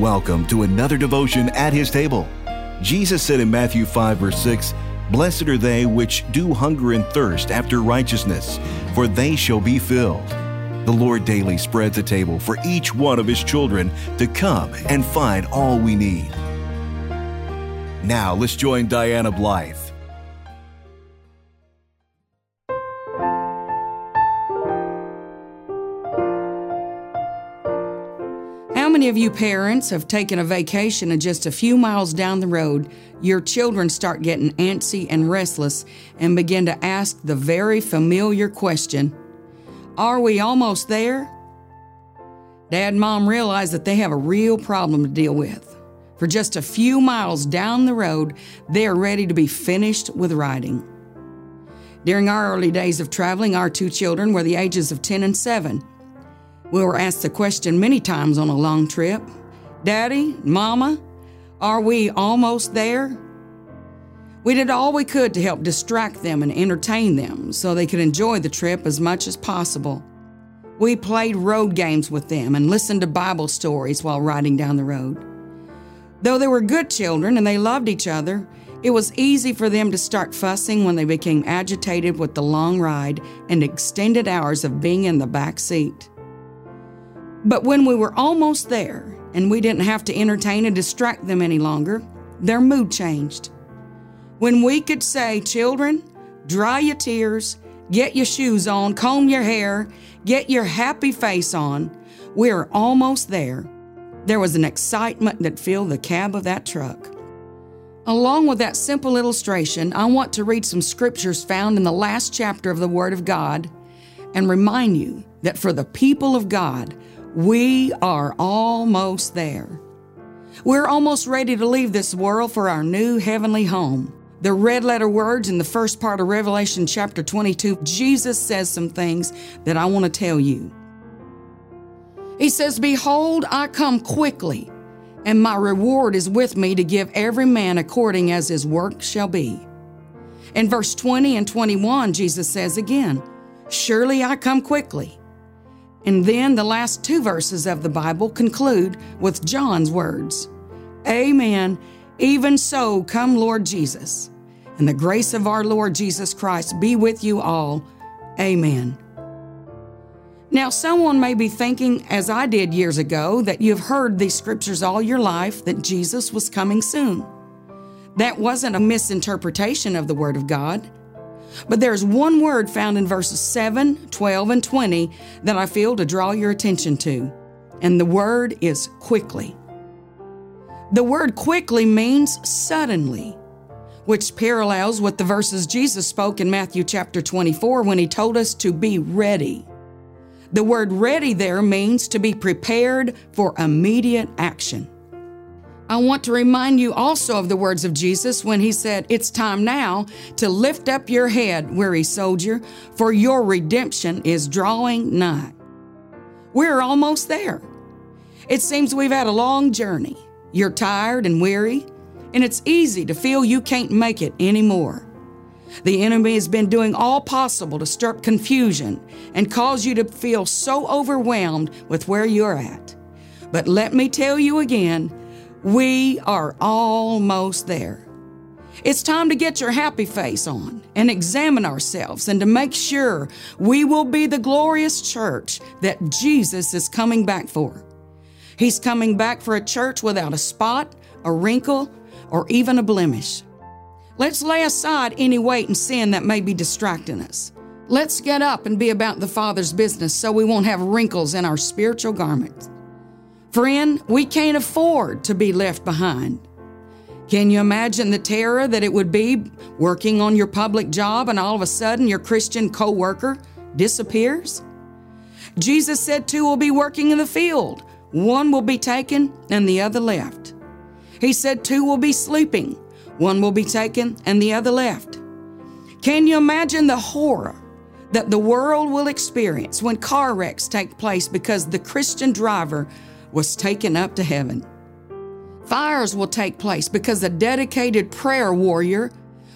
welcome to another devotion at his table. Jesus said in Matthew 5, verse 6, Blessed are they which do hunger and thirst after righteousness, for they shall be filled. The Lord daily spreads a table for each one of his children to come and find all we need. Now let's join Diana Blythe. Many of you parents have taken a vacation and just a few miles down the road, your children start getting antsy and restless and begin to ask the very familiar question Are we almost there? Dad and mom realize that they have a real problem to deal with. For just a few miles down the road, they are ready to be finished with riding. During our early days of traveling, our two children were the ages of 10 and 7. We were asked the question many times on a long trip Daddy, Mama, are we almost there? We did all we could to help distract them and entertain them so they could enjoy the trip as much as possible. We played road games with them and listened to Bible stories while riding down the road. Though they were good children and they loved each other, it was easy for them to start fussing when they became agitated with the long ride and extended hours of being in the back seat. But when we were almost there and we didn't have to entertain and distract them any longer, their mood changed. When we could say, Children, dry your tears, get your shoes on, comb your hair, get your happy face on, we're almost there, there was an excitement that filled the cab of that truck. Along with that simple illustration, I want to read some scriptures found in the last chapter of the Word of God and remind you that for the people of God, we are almost there. We're almost ready to leave this world for our new heavenly home. The red letter words in the first part of Revelation chapter 22, Jesus says some things that I want to tell you. He says, Behold, I come quickly, and my reward is with me to give every man according as his work shall be. In verse 20 and 21, Jesus says again, Surely I come quickly. And then the last two verses of the Bible conclude with John's words Amen. Even so, come, Lord Jesus. And the grace of our Lord Jesus Christ be with you all. Amen. Now, someone may be thinking, as I did years ago, that you've heard these scriptures all your life that Jesus was coming soon. That wasn't a misinterpretation of the Word of God. But there's one word found in verses 7, 12, and 20 that I feel to draw your attention to, and the word is quickly. The word quickly means suddenly, which parallels with the verses Jesus spoke in Matthew chapter 24 when he told us to be ready. The word ready there means to be prepared for immediate action. I want to remind you also of the words of Jesus when he said, It's time now to lift up your head, weary soldier, for your redemption is drawing nigh. We're almost there. It seems we've had a long journey. You're tired and weary, and it's easy to feel you can't make it anymore. The enemy has been doing all possible to stir up confusion and cause you to feel so overwhelmed with where you're at. But let me tell you again, we are almost there. It's time to get your happy face on and examine ourselves and to make sure we will be the glorious church that Jesus is coming back for. He's coming back for a church without a spot, a wrinkle, or even a blemish. Let's lay aside any weight and sin that may be distracting us. Let's get up and be about the Father's business so we won't have wrinkles in our spiritual garments. Friend, we can't afford to be left behind. Can you imagine the terror that it would be working on your public job and all of a sudden your Christian co worker disappears? Jesus said two will be working in the field, one will be taken and the other left. He said two will be sleeping, one will be taken and the other left. Can you imagine the horror that the world will experience when car wrecks take place because the Christian driver was taken up to heaven? Fires will take place because a dedicated prayer warrior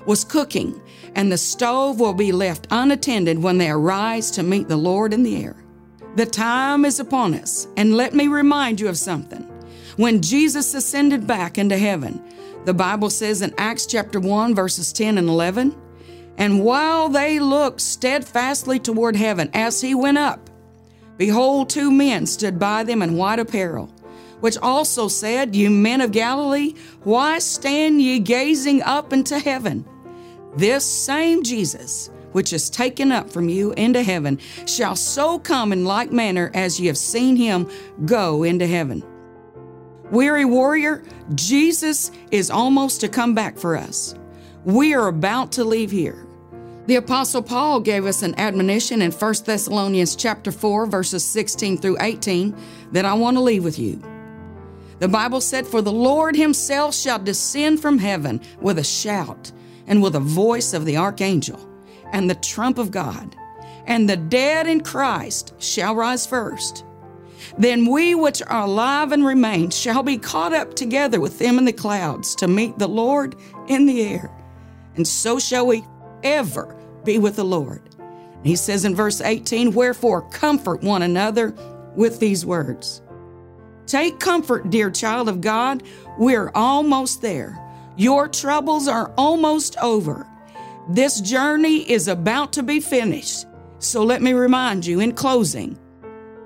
was cooking, and the stove will be left unattended when they arise to meet the Lord in the air. The time is upon us, and let me remind you of something. When Jesus ascended back into heaven, the Bible says in Acts chapter 1, verses 10 and 11, and while they looked steadfastly toward heaven as he went up, behold, two men stood by them in white apparel, which also said, You men of Galilee, why stand ye gazing up into heaven? This same Jesus, which is taken up from you into heaven, shall so come in like manner as ye have seen him go into heaven. Weary warrior, Jesus is almost to come back for us. We are about to leave here. The apostle Paul gave us an admonition in 1 Thessalonians chapter 4 verses 16 through 18 that I want to leave with you. The Bible said for the Lord himself shall descend from heaven with a shout and with a voice of the archangel and the trump of God and the dead in Christ shall rise first. Then we which are alive and remain shall be caught up together with them in the clouds to meet the Lord in the air. And so shall we ever be with the Lord. He says in verse 18, Wherefore comfort one another with these words. Take comfort, dear child of God. We're almost there. Your troubles are almost over. This journey is about to be finished. So let me remind you in closing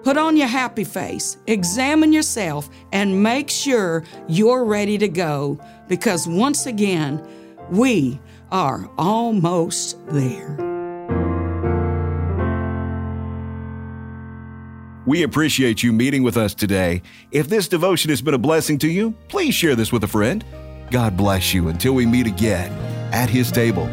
Put on your happy face, examine yourself, and make sure you're ready to go because once again, we are almost there. We appreciate you meeting with us today. If this devotion has been a blessing to you, please share this with a friend. God bless you until we meet again at His table.